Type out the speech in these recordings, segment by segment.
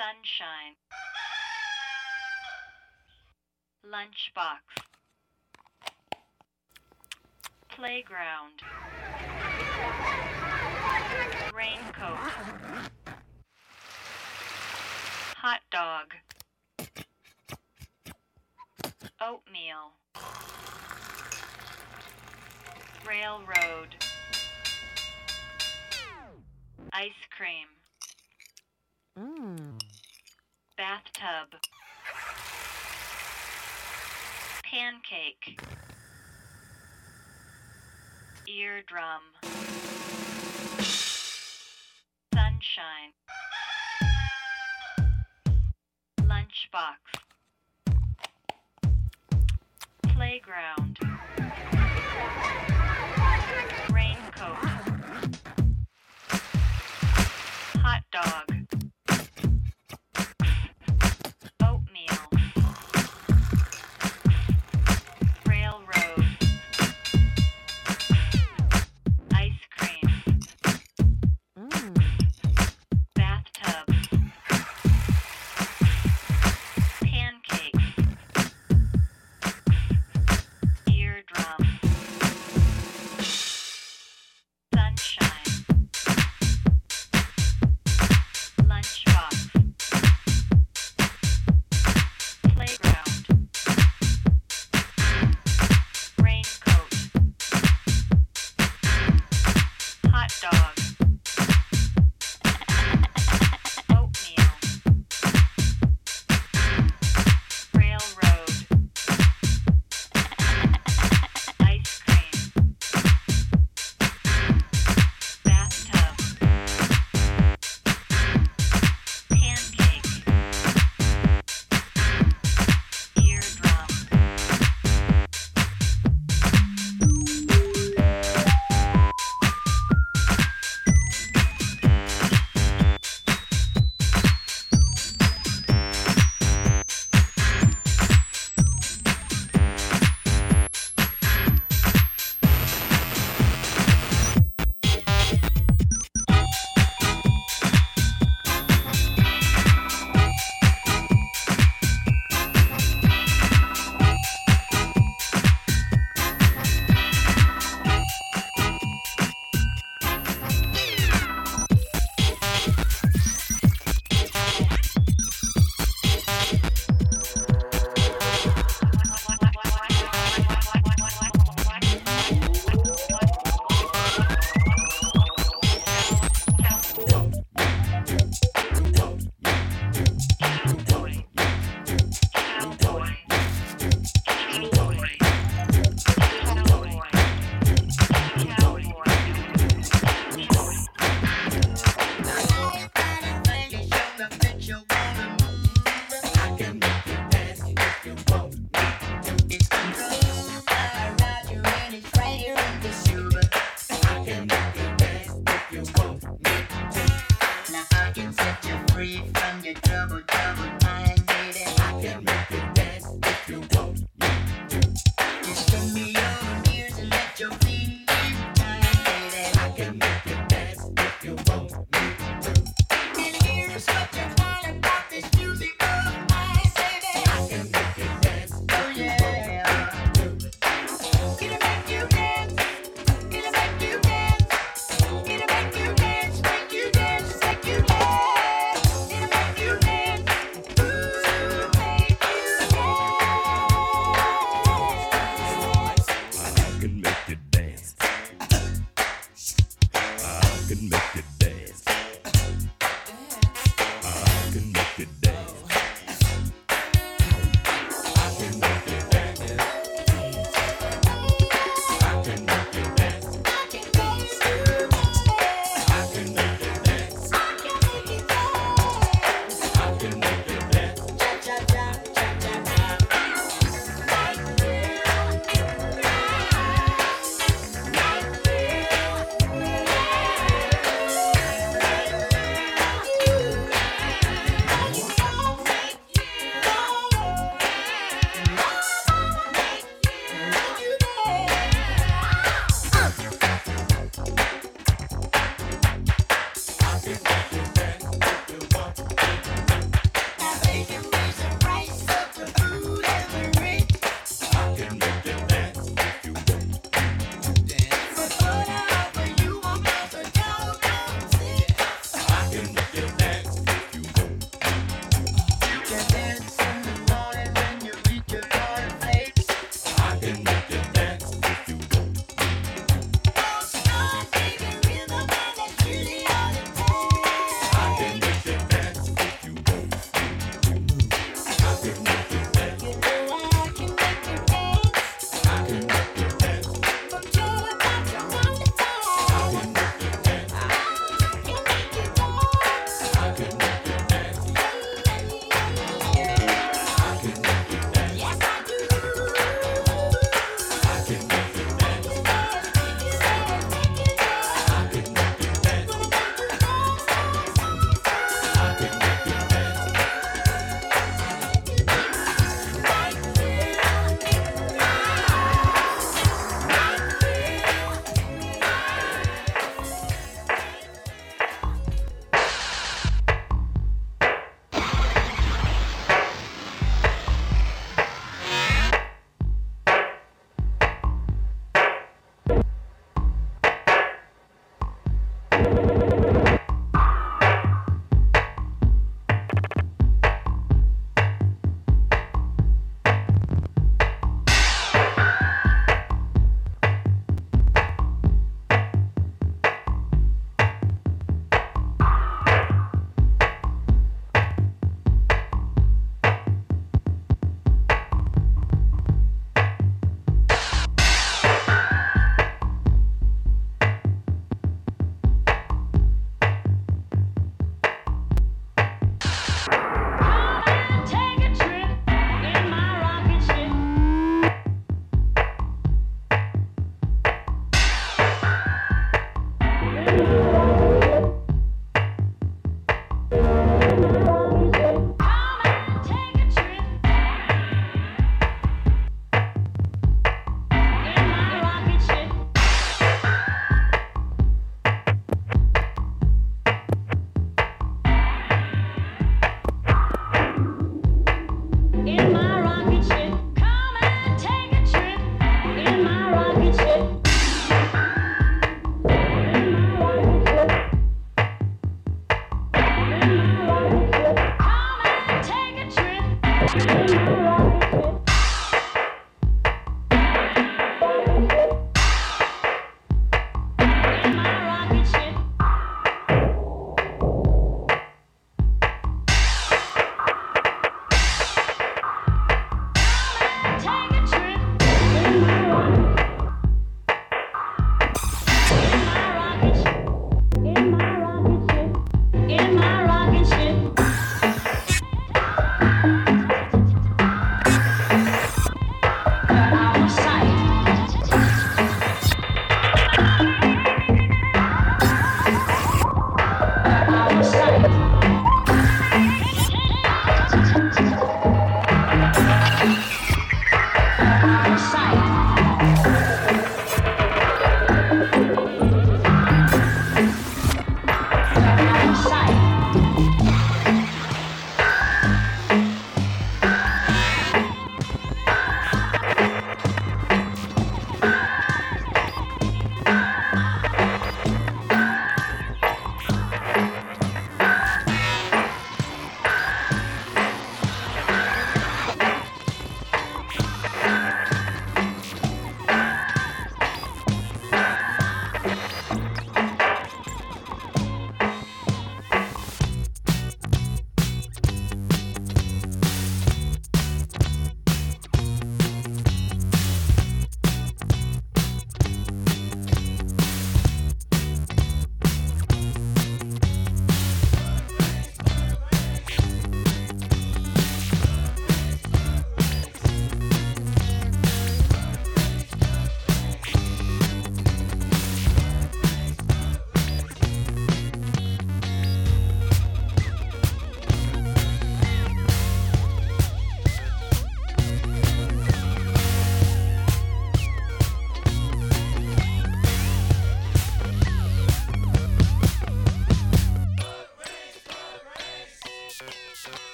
sunshine, lunchbox, playground, raincoat, hot dog, oatmeal, railroad, ice cream, bathtub, pancake, eardrum, sunshine, lunchbox, playground,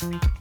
Words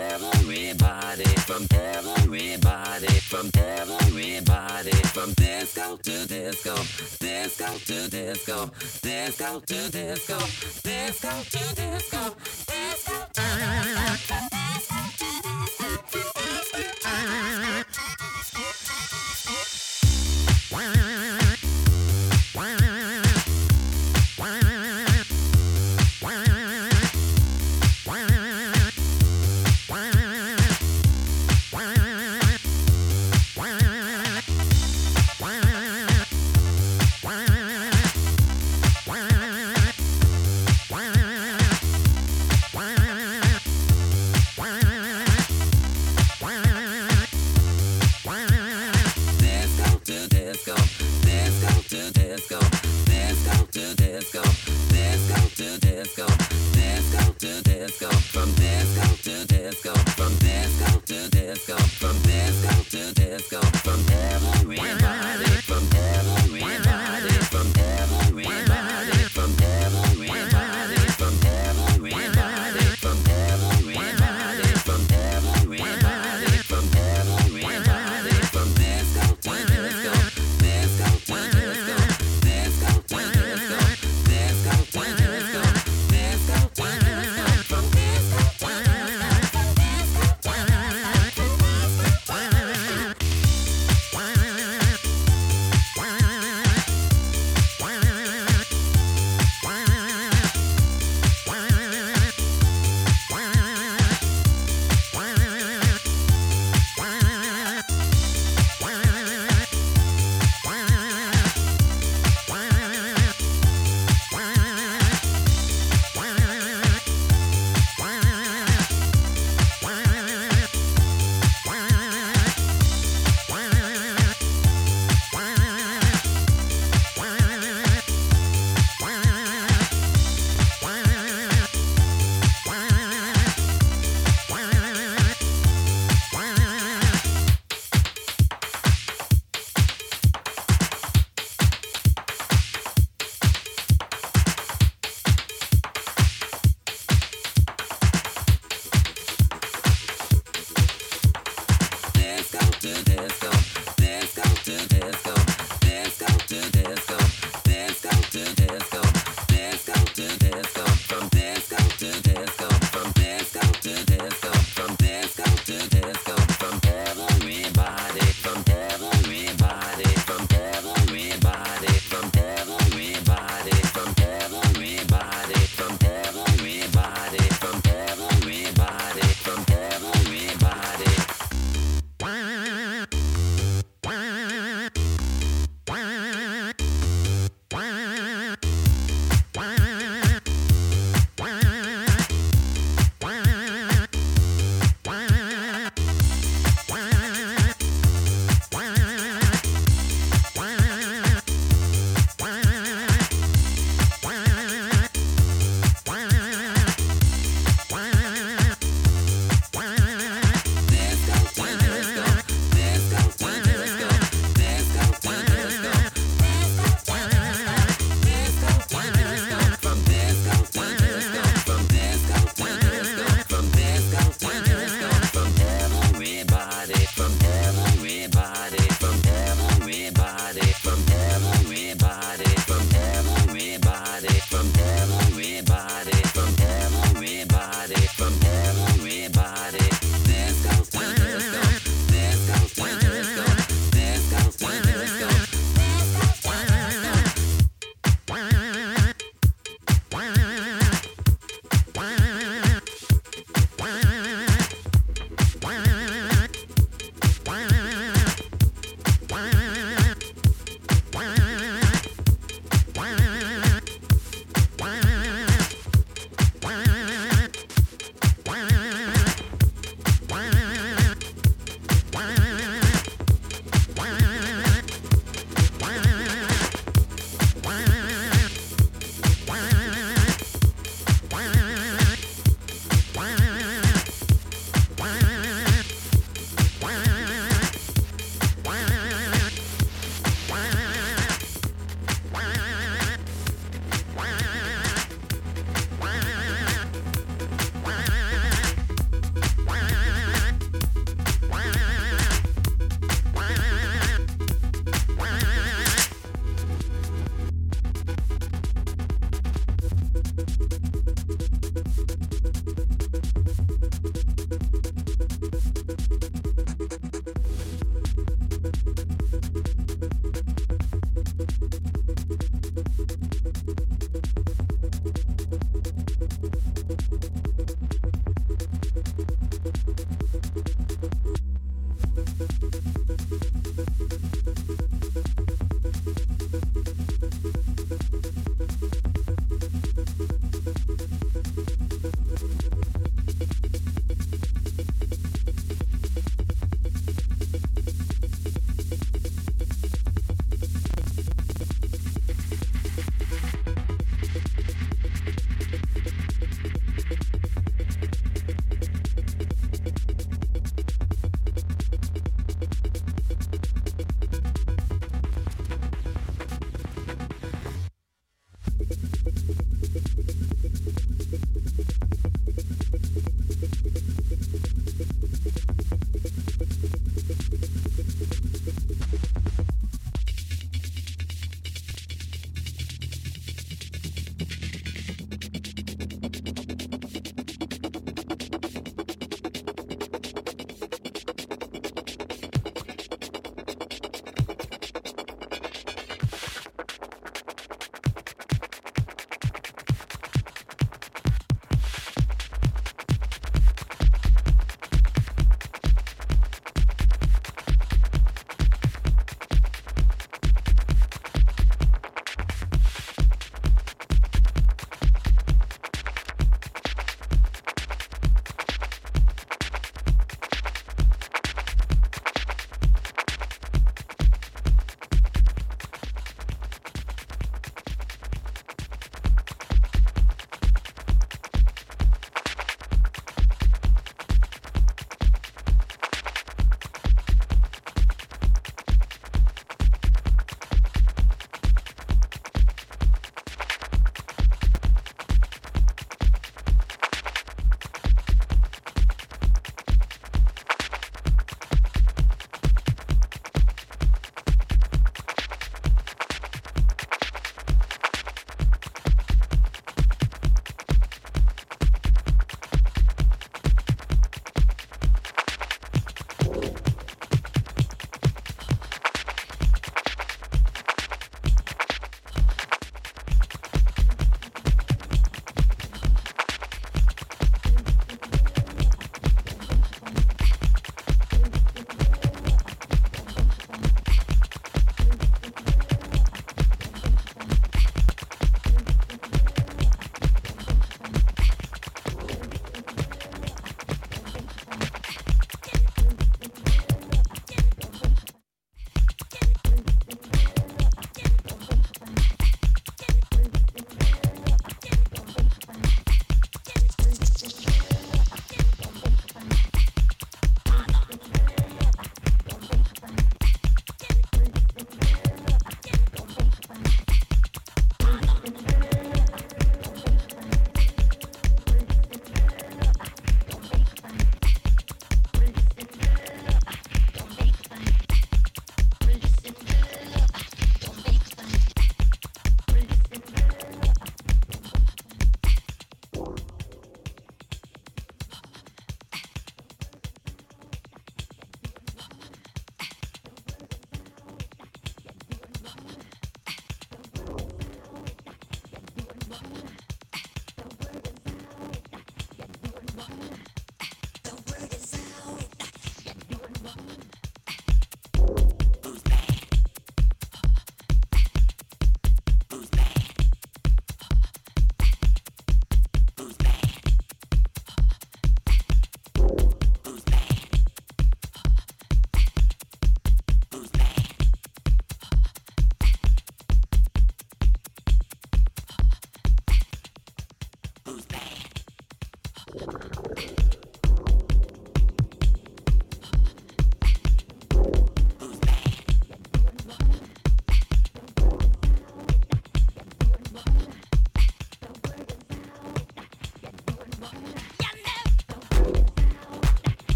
everybody, from everybody, from everybody, from disco to disco, disco to disco, disco to disco, disco to disco, disco to disco.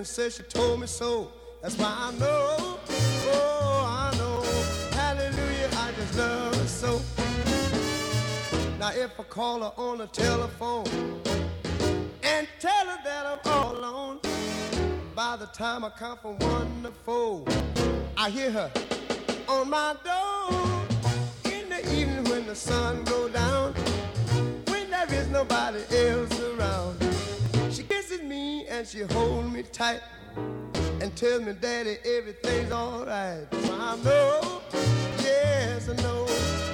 And say she told me so. That's why I know, oh, I know. Hallelujah, I just love her so. Now if I call her on the telephone and tell her that I'm all alone, by the time I count from one to four, I hear her on my door in the evening when the sun go down, when there is nobody else around. She hold me tight and tells me, Daddy, everything's alright. So I know, yes, I know.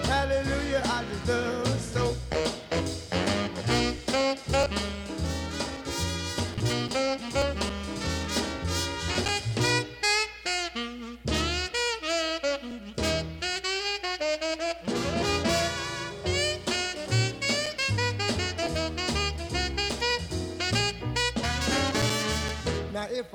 Hallelujah, I her so.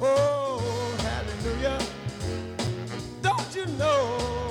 Oh, hallelujah. Don't you know